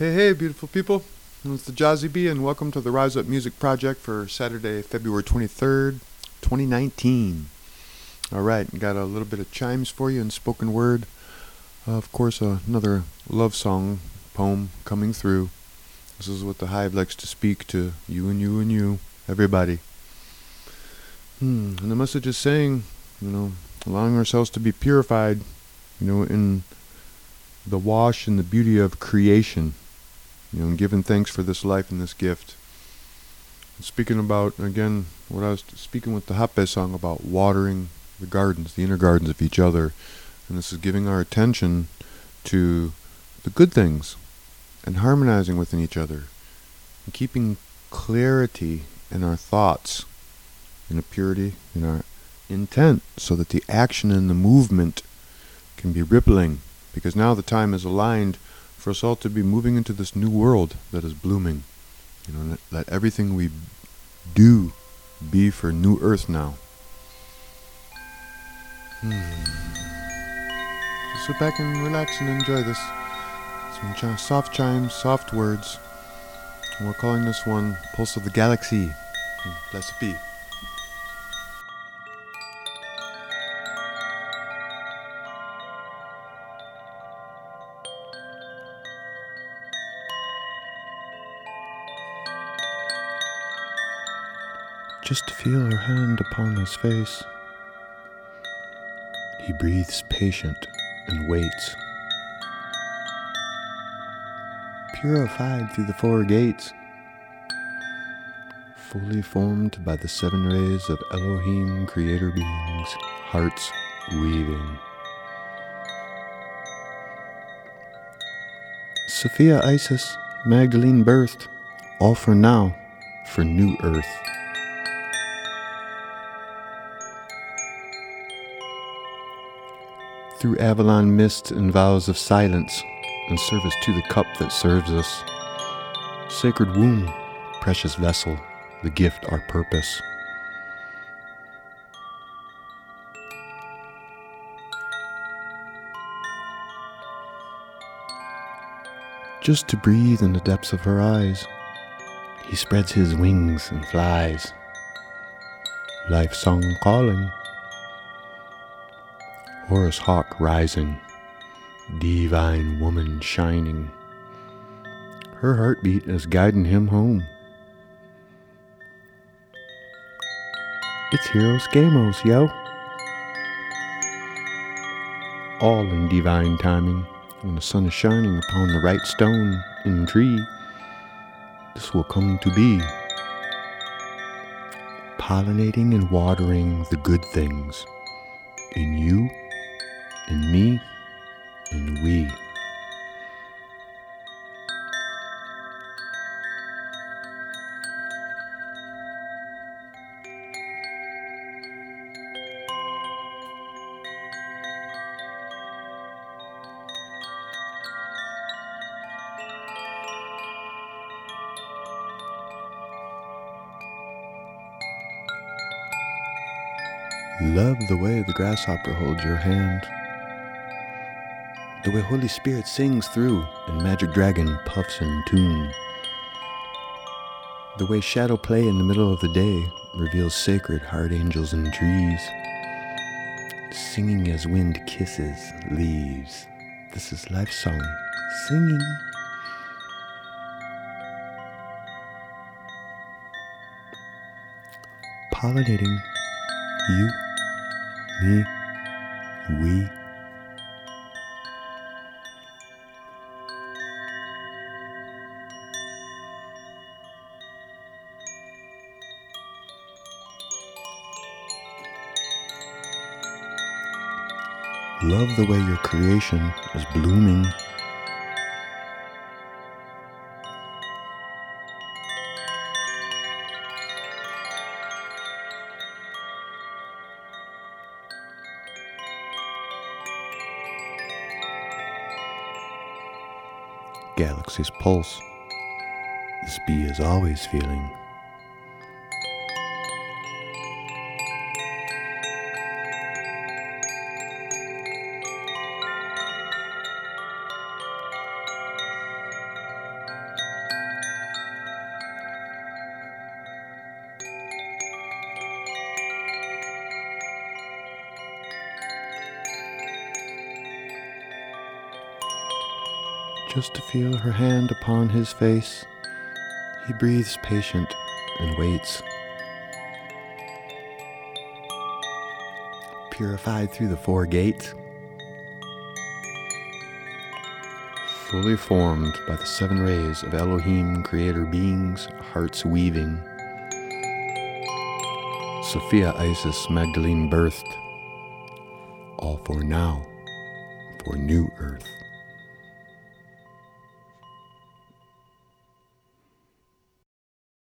Hey, hey, beautiful people. It's the Jazzy B, and welcome to the Rise Up Music Project for Saturday, February 23rd, 2019. All right, got a little bit of chimes for you in spoken word. Uh, of course, uh, another love song poem coming through. This is what the hive likes to speak to you and you and you, everybody. Hmm, and the message is saying, you know, allowing ourselves to be purified, you know, in the wash and the beauty of creation, you know, and giving thanks for this life and this gift. Speaking about, again, what I was speaking with the Hape song about watering the gardens, the inner gardens of each other. And this is giving our attention to the good things and harmonizing within each other and keeping clarity in our thoughts, in a purity in our intent, so that the action and the movement can be rippling because now the time is aligned for us all to be moving into this new world that is blooming. You know, let, let everything we do be for new earth now. Hmm. sit back and relax and enjoy this. Some ch- soft chimes, soft words. And we're calling this one Pulse of the Galaxy. Hmm, blessed be. Just to feel her hand upon his face. He breathes patient and waits. Purified through the four gates, fully formed by the seven rays of Elohim, creator beings, hearts weaving. Sophia Isis, Magdalene birthed, all for now, for new earth. Through Avalon mist and vows of silence, and service to the cup that serves us. Sacred womb, precious vessel, the gift our purpose. Just to breathe in the depths of her eyes, he spreads his wings and flies. Life song calling. Horus Hawk rising, divine woman shining. Her heartbeat is guiding him home. It's Hieros Gamos, yo. All in divine timing, when the sun is shining upon the right stone and tree, this will come to be. Pollinating and watering the good things in you and me and we. Love the way the grasshopper holds your hand the way Holy Spirit sings through and Magic Dragon puffs in tune. The way shadow play in the middle of the day reveals sacred heart angels and trees, singing as wind kisses leaves. This is life song, singing. Pollinating you, me, we. Love the way your creation is blooming. Galaxy's pulse. This bee is always feeling. Just to feel her hand upon his face. He breathes patient and waits. Purified through the four gates, fully formed by the seven rays of Elohim, creator beings, hearts weaving. Sophia Isis Magdalene birthed, all for now, for new earth.